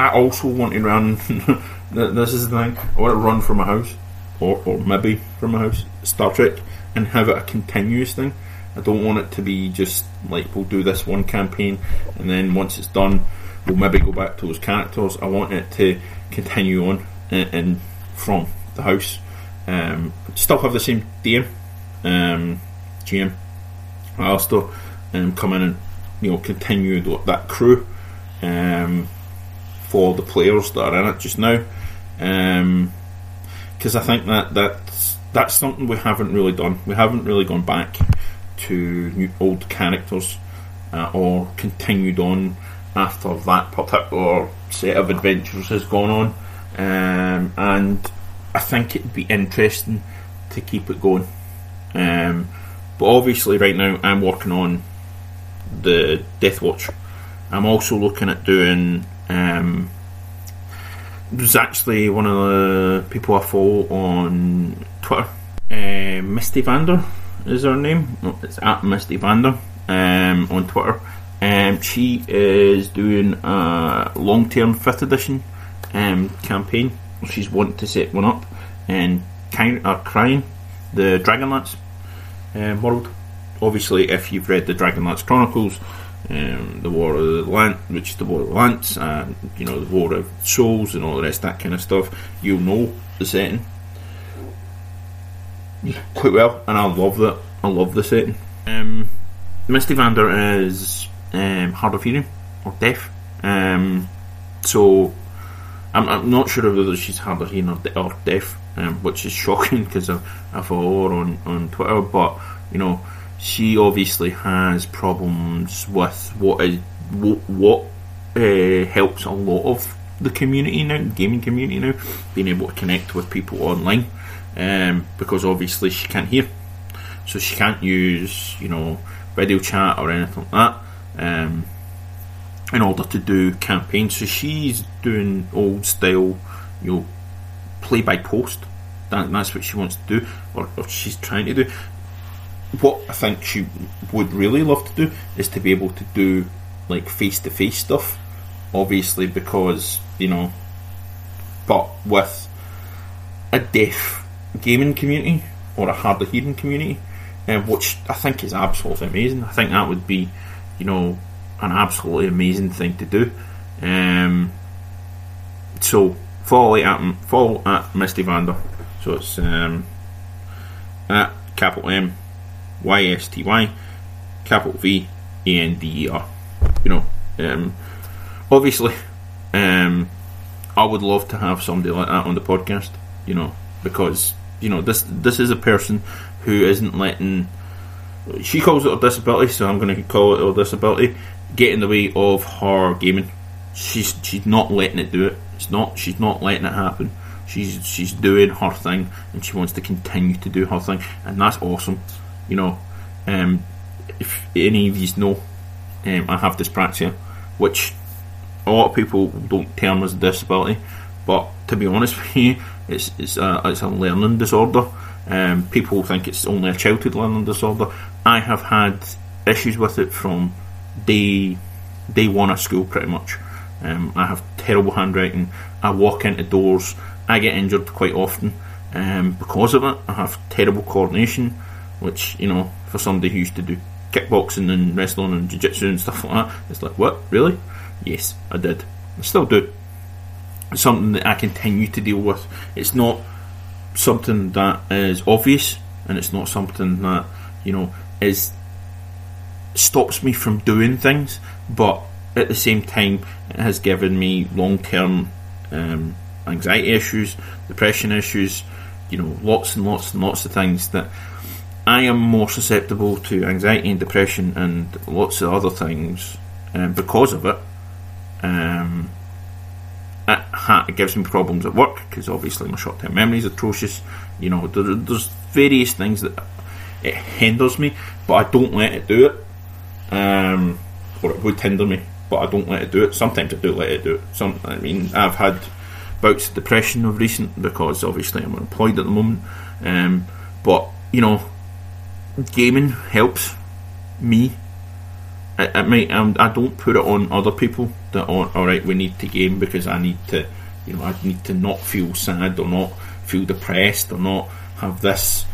I also want to run. this is the thing. I want to run from my house, or, or maybe from my house, Star Trek, and have it a continuous thing. I don't want it to be just like we'll do this one campaign, and then once it's done we'll maybe go back to those characters. I want it to continue on and, and from the house. Um, still have the same DM, um, GM, Alistair, um, come in and you know continue that crew um, for the players that are in it just now. Because um, I think that that's that's something we haven't really done. We haven't really gone back to new, old characters uh, or continued on after that particular set of adventures has gone on, um, and I think it'd be interesting to keep it going. Um, but obviously, right now I'm working on the Death Watch. I'm also looking at doing. Um, there's actually one of the people I follow on Twitter, uh, Mysty Vander is her name. it's at Mysty Vander um, on Twitter um, she is doing a long term fifth edition um, campaign. She's wanting to set one up, and kind are crying the Dragonlance um, world. Obviously, if you've read the Dragonlance Chronicles, um, the War of the Lance, which is the War of the Lance, and you know the War of Souls and all the rest that kind of stuff, you'll know the setting quite well, and I love that. I love the setting. Um, Mysty Vander is um, hard of hearing or deaf, um, so I'm, I'm, not sure whether she's hard of hearing or, de- or deaf, um, which is shocking because I, follow her on, on Twitter. But you know, she obviously has problems with what is what, what uh, helps a lot of the community now, gaming community now, being able to connect with people online, um, because obviously she can't hear, so she can't use you know video chat or anything like that. Um, in order to do campaigns, so she's doing old style, you know, play by post. That, that's what she wants to do, or, or she's trying to do what I think she would really love to do is to be able to do like face to face stuff. Obviously, because you know, but with a deaf gaming community or a hard of hearing community, um, which I think is absolutely amazing. I think that would be, you know, an absolutely amazing thing to do. Um, so follow at follow at Mysty Vander. So it's um, at capital M Y S T Y, capital V A N D E R. You know, um, obviously, um, I would love to have somebody like that on the podcast. You know, because you know this this is a person who isn't letting. She calls it a disability, so I'm going to call it a disability. Get in the way of her gaming. She's she's not letting it do it. It's not. She's not letting it happen. She's she's doing her thing, and she wants to continue to do her thing, and that's awesome. You know, um, if any of you know, um, I have dyspraxia, which a lot of people don't term as a disability, but to be honest with you, it's it's a, it's a learning disorder. Um, people think it's only a childhood learning disorder. I have had issues with it from day day one of school, pretty much. Um, I have terrible handwriting. I walk into doors. I get injured quite often um, because of it. I have terrible coordination which you know for somebody who used to do kickboxing and wrestling and jiu-jitsu and stuff like that it's like what really yes I did I still do something that I continue to deal with it's not something that is obvious and it's not something that you know is stops me from doing things but at the same time it has given me long-term um, anxiety issues depression issues you know lots and lots and lots of things that I am more susceptible to anxiety and depression and lots of other things um, because of it. Um, it, it, gives me problems at work because obviously my short term memory is atrocious. You know, there, there's various things that it hinders me, but I don't let it do it. Um, or it would hinder me, but I don't let it do it. Sometimes I do let it do it. Some, I mean, I've had bouts of depression of recent because obviously I'm unemployed at the moment. Um, but you know, gaming helps me. I, I um, I don't put it on other people that oh, all right we need to game because I need to you know I need to not feel sad or not feel depressed or not have this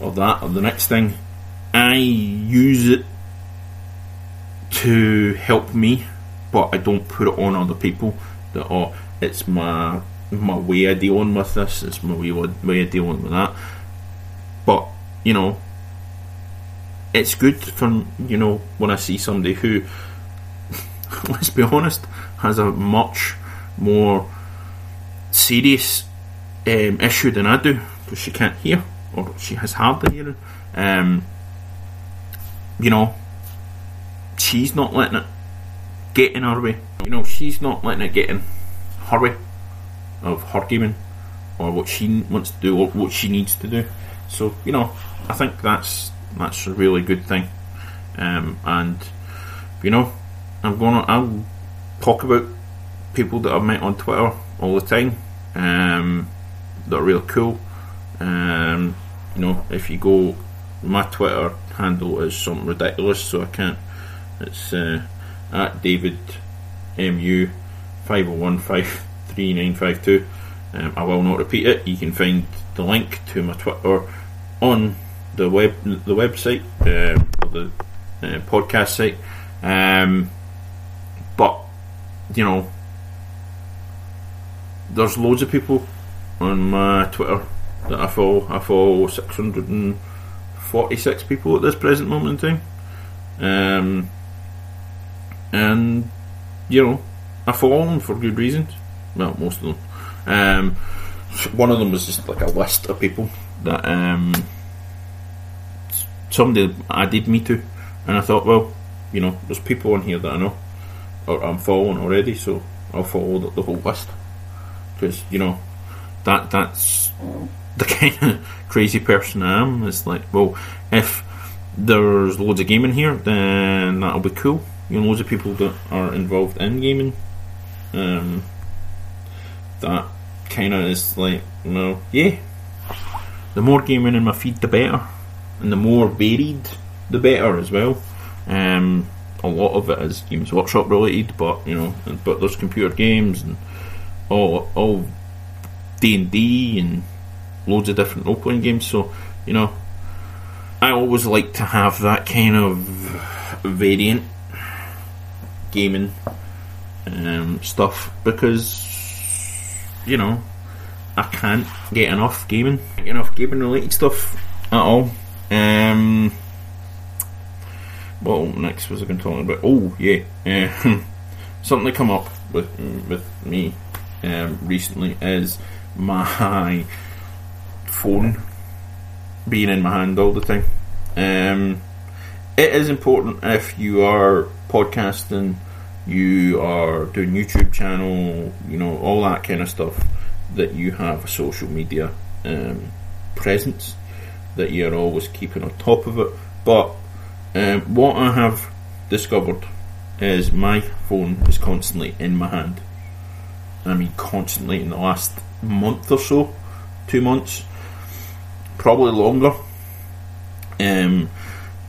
or that or the next thing. I use it to help me, but I don't put it on other people. That oh, it's my my way of dealing with this. It's my way way of dealing with that. But you know, it's good for you know when I see somebody who, let's be honest, has a much more serious um, issue than I do because she can't hear or she has hard hearing. Um, you know, she's not letting it get in her way. You know, she's not letting it get in her way of her gaming or what she wants to do or what she needs to do. So, you know, I think that's that's a really good thing. Um, and you know, I'm gonna I'll talk about people that I've met on Twitter all the time um, that are real cool. Um, you know, if you go, my Twitter handle is something ridiculous, so I can't. It's uh, at David Mu five zero oh one five three nine five two. Um, I will not repeat it. You can find the link to my Twitter on the web the website, uh, the uh, podcast site. Um, but you know, there's loads of people on my Twitter that I follow. I follow 646 people at this present moment in time. Um, and, you know, I follow them for good reasons. Well, most of them. Um, one of them was just like a list of people that um, somebody added me to. And I thought, well, you know, there's people on here that I know or I'm following already, so I'll follow the, the whole list because you know that that's the kind of crazy person I am. It's like, well, if there's loads of gaming here, then that'll be cool. You know, loads of people that are involved in gaming. Um, that kind of is like, you know, yeah. The more gaming in my feed, the better, and the more varied, the better as well. Um, a lot of it is Games Workshop related, but you know, but there's computer games and all all D and D and loads of different role playing games. So you know, I always like to have that kind of variant gaming um, stuff because you know I can't get enough gaming, enough gaming related stuff at all. Um, what next was I going to talk about? Oh yeah, uh, something that come up with with me um, recently is my phone being in my hand all the time. Um, it is important if you are podcasting, you are doing YouTube channel, you know all that kind of stuff, that you have a social media um, presence, that you're always keeping on top of it. But um, what I have discovered is my phone is constantly in my hand. I mean, constantly in the last month or so, two months, probably longer. Um,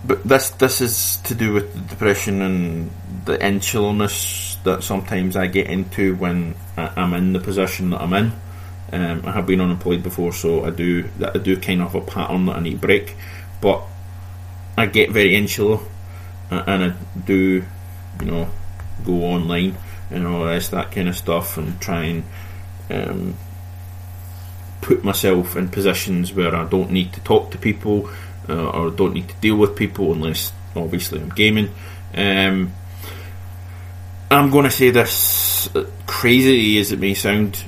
but this this is to do with the depression and the insularness that sometimes I get into when I'm in the position that I'm in. Um, I have been unemployed before, so I do I do kind of a pattern that I need break. But I get very insular, and I do, you know, go online and all rest that kind of stuff, and try and um, put myself in positions where I don't need to talk to people uh, or don't need to deal with people unless, obviously, I'm gaming. Um, I'm going to say this uh, crazy as it may sound,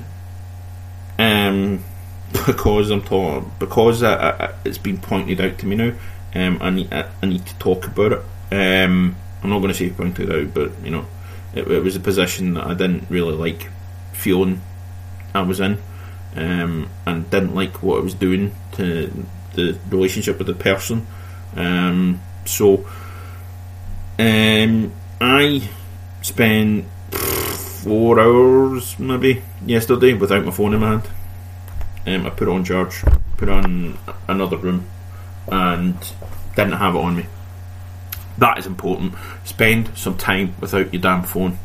um, because I'm talking because I, I, it's been pointed out to me now. Um, I need I, I, need to talk about it. Um, I'm not going to say pointed out, but you know, it, it, was a position that I didn't really like feeling I was in, um, and didn't like what I was doing to the relationship with the person. Um, so, um, I spent four hours maybe yesterday without my phone in my hand. Um, I put it on charge, put on another room, and didn't have it on me. That is important. Spend some time without your damn phone.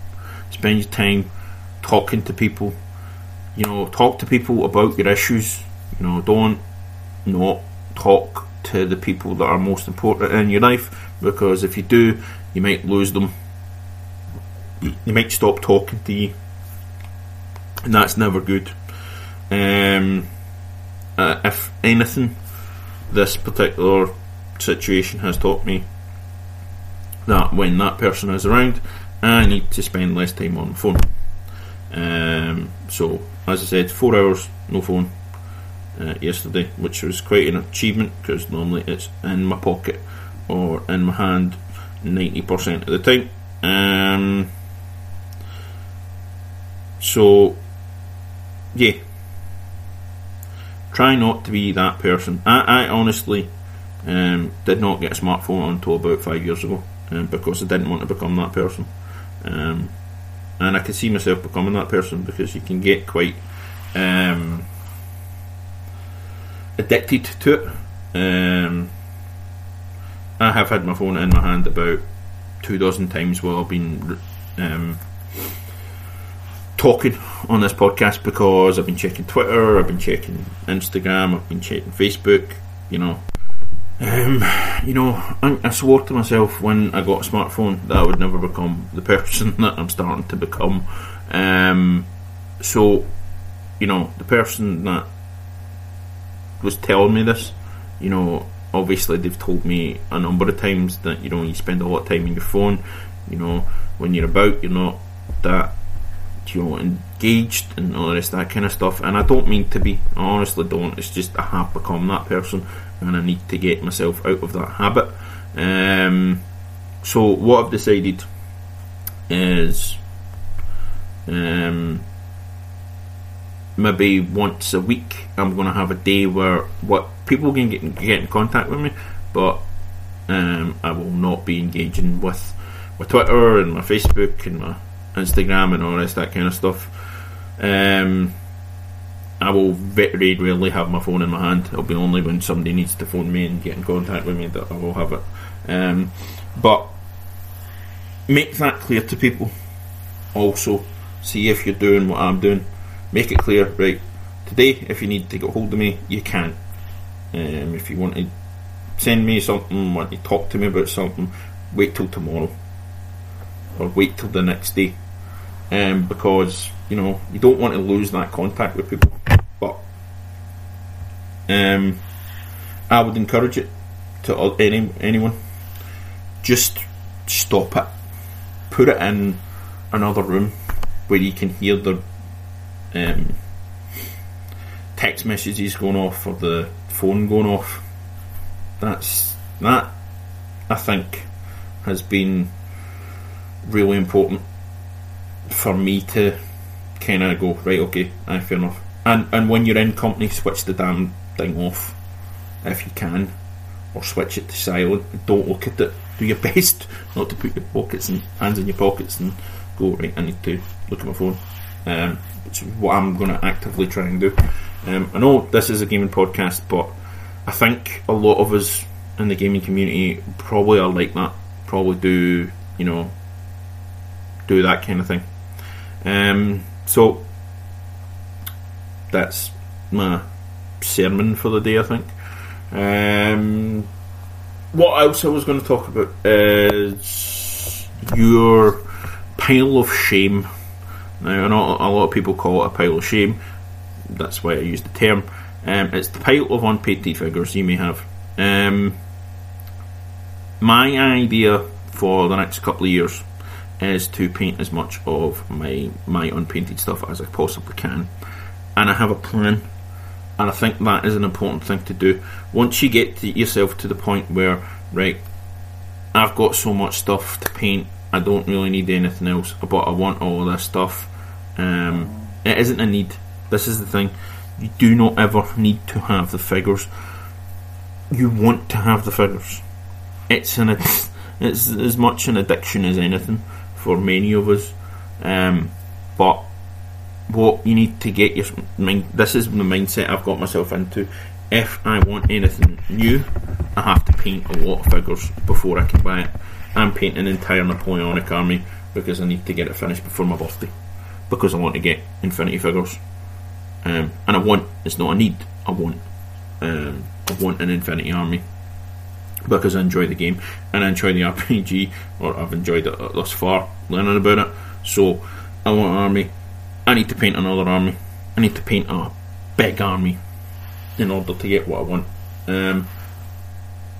Spend your time talking to people. You know, talk to people about your issues. You know, don't not talk to the people that are most important in your life because if you do, you might lose them. You might stop talking to you, and that's never good. Um, uh, if anything, this particular situation has taught me that when that person is around, I need to spend less time on the phone. Um, so, as I said, four hours no phone uh, yesterday, which was quite an achievement because normally it's in my pocket or in my hand 90% of the time. Um, so, yeah, try not to be that person. I, I honestly um, did not get a smartphone until about five years ago um, because I didn't want to become that person. Um, and I can see myself becoming that person because you can get quite um, addicted to it. Um, I have had my phone in my hand about two dozen times while I've been um, talking on this podcast because I've been checking Twitter, I've been checking Instagram, I've been checking Facebook, you know. Um, you know, I, I, swore to myself when I got a smartphone that I would never become the person that I'm starting to become. Um, so, you know, the person that was telling me this, you know, obviously they've told me a number of times that you know you spend a lot of time on your phone. You know, when you're about, you're not that you know engaged and all the rest of that kind of stuff. And I don't mean to be. I honestly don't. It's just I have become that person, and I need to get myself out of that habit. Um, so what I've decided is um, maybe once a week I'm going to have a day where what people can get, get in contact with me, but um, I will not be engaging with my Twitter and my Facebook and my Instagram and all this that kind of stuff. Um, I will very rarely have my phone in my hand. It'll be only when somebody needs to phone me and get in contact with me that I will have it. Um, but make that clear to people. Also, see if you're doing what I'm doing. Make it clear, right? Today, if you need to get hold of me, you can. Um, if you want to send me something, want to talk to me about something, wait till tomorrow or wait till the next day. Um, because you know you don't want to lose that contact with people. Um, I would encourage it to any anyone. Just stop it. Put it in another room where you can hear the um, text messages going off or the phone going off. That's that. I think has been really important for me to kind of go right. Okay, I fair enough. And and when you're in company, switch the damn thing off if you can, or switch it to silent. Don't look at it. Do your best not to put your pockets and hands in your pockets and go right. I need to look at my phone. Um, which is what I'm going to actively try and do. Um, I know this is a gaming podcast, but I think a lot of us in the gaming community probably are like that. Probably do you know do that kind of thing. Um, so that's my sermon for the day, I think. Um, what else I was going to talk about is your pile of shame. Now, I know a lot of people call it a pile of shame. That's why I use the term. Um, it's the pile of unpainted figures you may have. Um, my idea for the next couple of years is to paint as much of my my unpainted stuff as I possibly can, and I have a plan, and I think that is an important thing to do. Once you get to yourself to the point where right, I've got so much stuff to paint, I don't really need anything else, but I want all this stuff. Um, it isn't a need. This is the thing. You do not ever need to have the figures. You want to have the figures. It's an it's as much an addiction as anything for many of us. Um, but what you need to get your mind this is the mindset I've got myself into. If I want anything new, I have to paint a lot of figures before I can buy it. I'm painting an entire Napoleonic army because I need to get it finished before my birthday. Because I want to get Infinity figures. Um, and I want, it's not a need, I want. Um, I want an Infinity army because I enjoy the game and I enjoy the RPG, or I've enjoyed it thus far, learning about it. So I want an army. I need to paint another army. I need to paint a big army in order to get what I want. Um,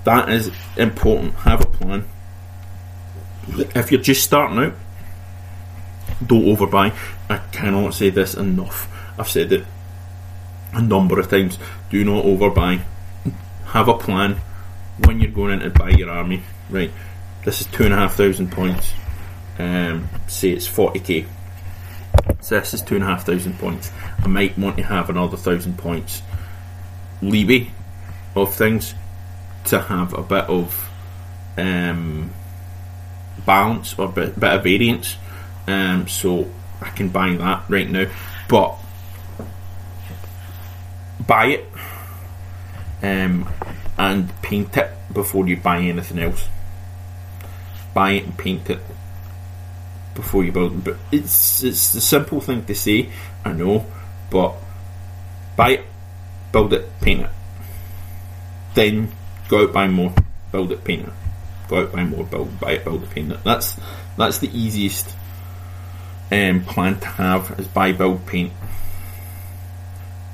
that is important. Have a plan. If you're just starting out, don't overbuy. I cannot say this enough. I've said it a number of times. Do not overbuy. Have a plan when you're going in to buy your army, right? This is two and a half thousand points. Um, say it's forty k. So this is two and a half thousand points. I might want to have another thousand points leeway of things to have a bit of um, balance or a bit, bit of variance. Um, so I can buy that right now, but buy it. Um, and paint it before you buy anything else. Buy it and paint it before you build them. But it's it's the simple thing to say, I know, but buy it, build it, paint it. Then go out buy more, build it, paint it. Go out buy more, build buy it, build it, paint it. That's that's the easiest um, plan to have is buy, build, paint.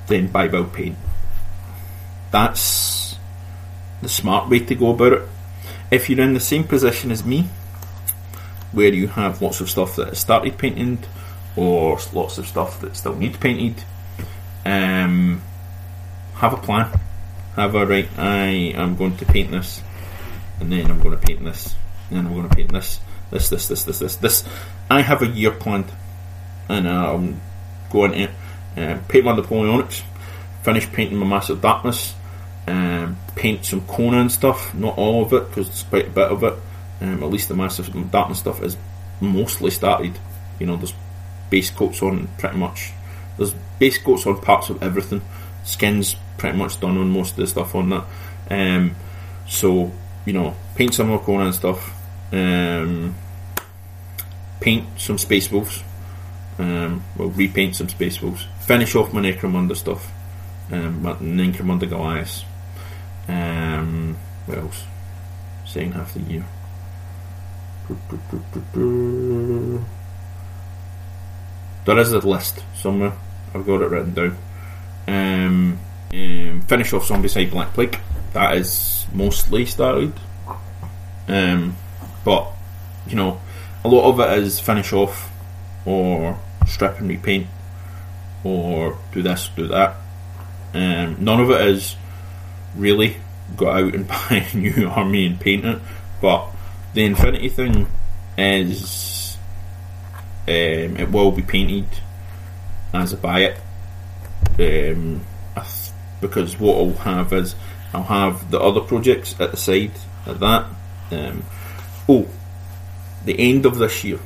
Then buy, build, paint. That's the smart way to go about it. If you're in the same position as me, where you have lots of stuff that has started painting or lots of stuff that still needs painted, um, have a plan. Have a right. I am going to paint this, and then I'm going to paint this, and then I'm going to paint this, this, this, this, this, this, this. I have a year planned, and I'll go into it. Um, paint my Napoleonics, finish painting my Massive Darkness, um, paint some Conan stuff. Not all of it, because it's quite a bit of it. Um, at least the Massive Darkness stuff is mostly started. You know, there's base coats on pretty much. There's base coats on parts of everything. Skins pretty much done on most of the stuff on that. Um, so you know, paint some more Conan stuff. Um, paint some Space Wolves. Um, well, repaint some Space Wolves. Finish off my Necromunda stuff. Um, my Necromunda Goliath. Um, what else? Saying half the year. There is a list somewhere. I've got it written down. Um, um, finish off Zombicide Black Plague. That is mostly started. Um, but, you know, a lot of it is finish off or strip and repaint or do this, do that. Um, none of it is really got out and buy a new army and paint it. But the Infinity thing is um, it will be painted as I buy it. Um, because what I'll have is I'll have the other projects at the side at that. Um, oh, the end of this year.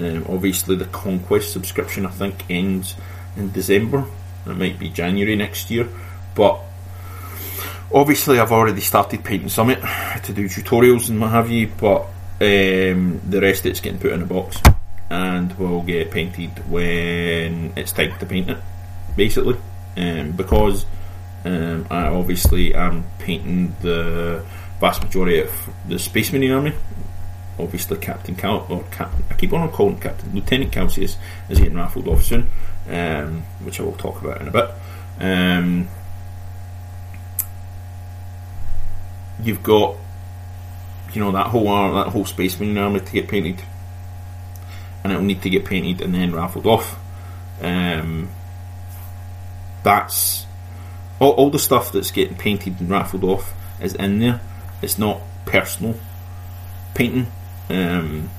Um, obviously, the Conquest subscription I think ends in December. It might be January next year, but obviously I've already started painting Summit to do tutorials and what have you. But um, the rest it's getting put in a box and will get painted when it's time to paint it, basically. Um, because um, I obviously am painting the vast majority of the Space Marine army. Obviously, Captain Cal or Captain, I keep on calling Captain Lieutenant Calcius is getting raffled off soon, um, which I will talk about in a bit. Um, you've got, you know, that whole arm, that whole Space Marine army to get painted, and it'll need to get painted and then raffled off. Um, that's all, all the stuff that's getting painted and raffled off is in there. It's not personal painting. Um,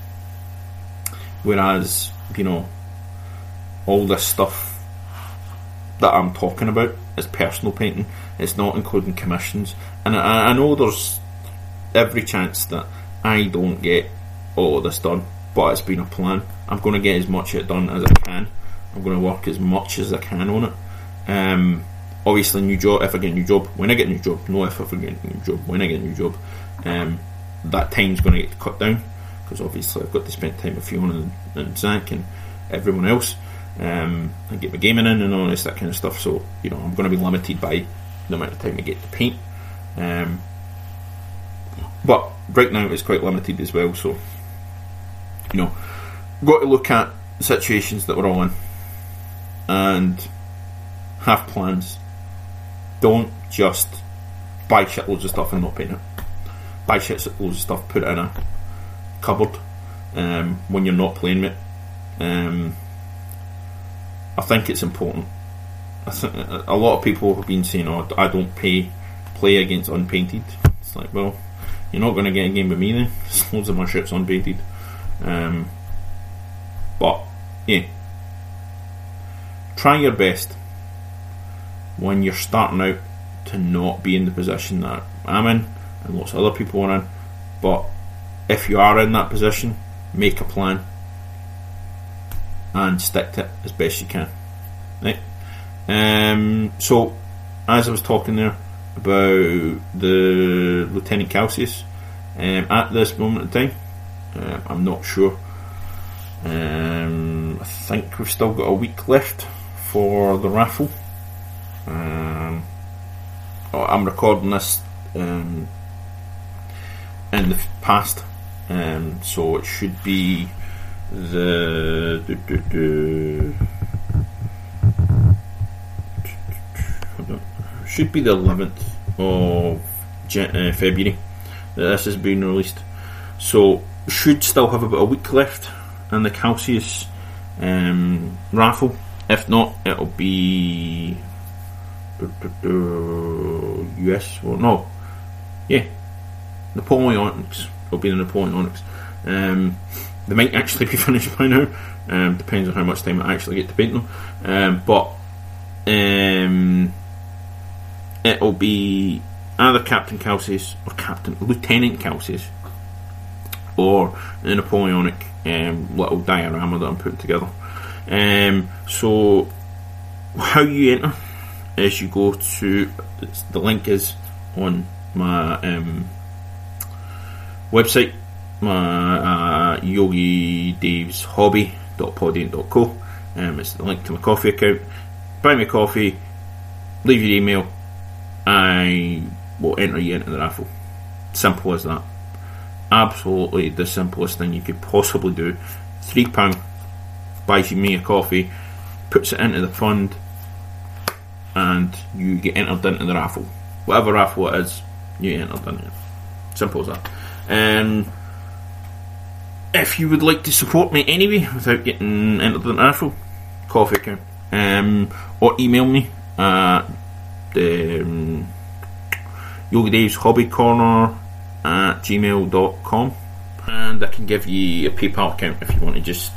whereas, you know, all this stuff that I'm talking about is personal painting. It's not including commissions. And I, I know there's every chance that I don't get all of this done, but it's been a plan. I'm going to get as much of it done as I can. I'm going to work as much as I can on it. Um, obviously, new job. If I get a new job, when I get a new job, no if I get a new job, when I get a new job, um, that time's going to get cut down because obviously I've got to spend time with Fiona and, and Zach and everyone else um, and get my gaming in and all this that kind of stuff. So you know, I'm going to be limited by the amount of time I get to paint. Um, but right now it's quite limited as well. So you know, got to look at situations that we're all in and have plans. Don't just buy shitloads of stuff and not paint it. Buy shitloads of stuff, put it in a cupboard um, when you're not playing it. Um, I think it's important. A lot of people have been saying, "Oh, I don't pay play against unpainted." It's like, well, you're not going to get a game with me then. Loads of my ships unpainted. Um, but yeah, try your best when you're starting out to not be in the position that I'm in and lots of other people are in. But if you are in that position, make a plan and stick to it as best you can. Right? Um, so, as I was talking there about the Lieutenant Calcius, um, at this moment in time, uh, I'm not sure. Um, I think we've still got a week left for the raffle. Um, oh, I'm recording this um, in the past. Um, so it should be the do, do, do, should be the 11th of uh, February that this is being released. So should still have about a week left in the Calcius um, raffle. If not, it'll be US. Well, no, yeah, Napoleonics. It'll be the Napoleonics. Um, they might actually be finished by now. Um, depends on how much time I actually get to paint them. Um, but um, it'll be either Captain Calcius or Captain Lieutenant Calcius or the Napoleonic um, little diorama that I'm putting together. Um, so how you enter is you go to the link is on my um, website, my uh, Yogi Dave's Hobby.podium.co. Um, it's the link to my Ko-fi account. Buy me coffee, leave your email, I will enter you into the raffle. Simple as that. Absolutely the simplest thing you could possibly do. Three pound buys you me a coffee, puts it into the fund, and you get entered into the raffle. Whatever raffle it is, you entered into it. Simple as that. Um, if you would like to support me anyway without getting entered in the raffle, Ko-fi account. Um, or email me at um, Yogi Dave's Hobby Corner at gmail.com and I can give you a PayPal account if you want to just,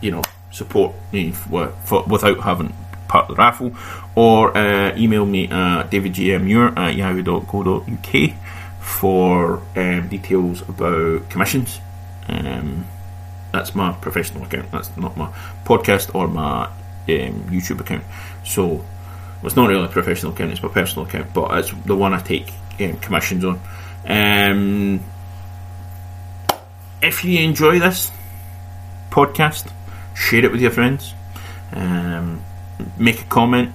you know, support me for, for, without having part of the raffle, or uh, email me at davidgmuir at yahoo.co.uk for um, details about commissions. Um, that's my professional account. That's not my podcast or my um, YouTube account. So well, it's not really a professional account. It's my personal account, but it's the one I take um, commissions on. Um, if you enjoy this podcast, share it with your friends. Um, make a comment,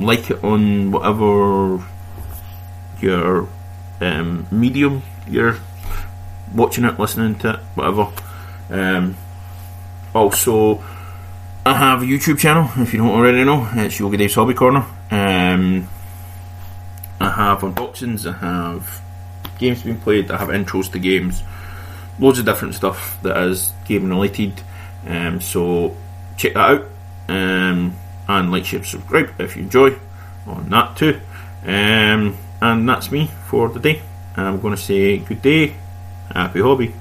like it on whatever your um, medium you're watching it, listening to it, whatever. Um, also, I have a YouTube channel. If you don't already know, it's Yogi Dave's Hobby Corner. Um, I have unboxings. I have games being played. I have intros to games. Loads of different stuff that is game related. Um, so check that out. Um, and like, share, subscribe if you enjoy on that too. Um, and that's me for the day. I'm going to say good day, happy hobby.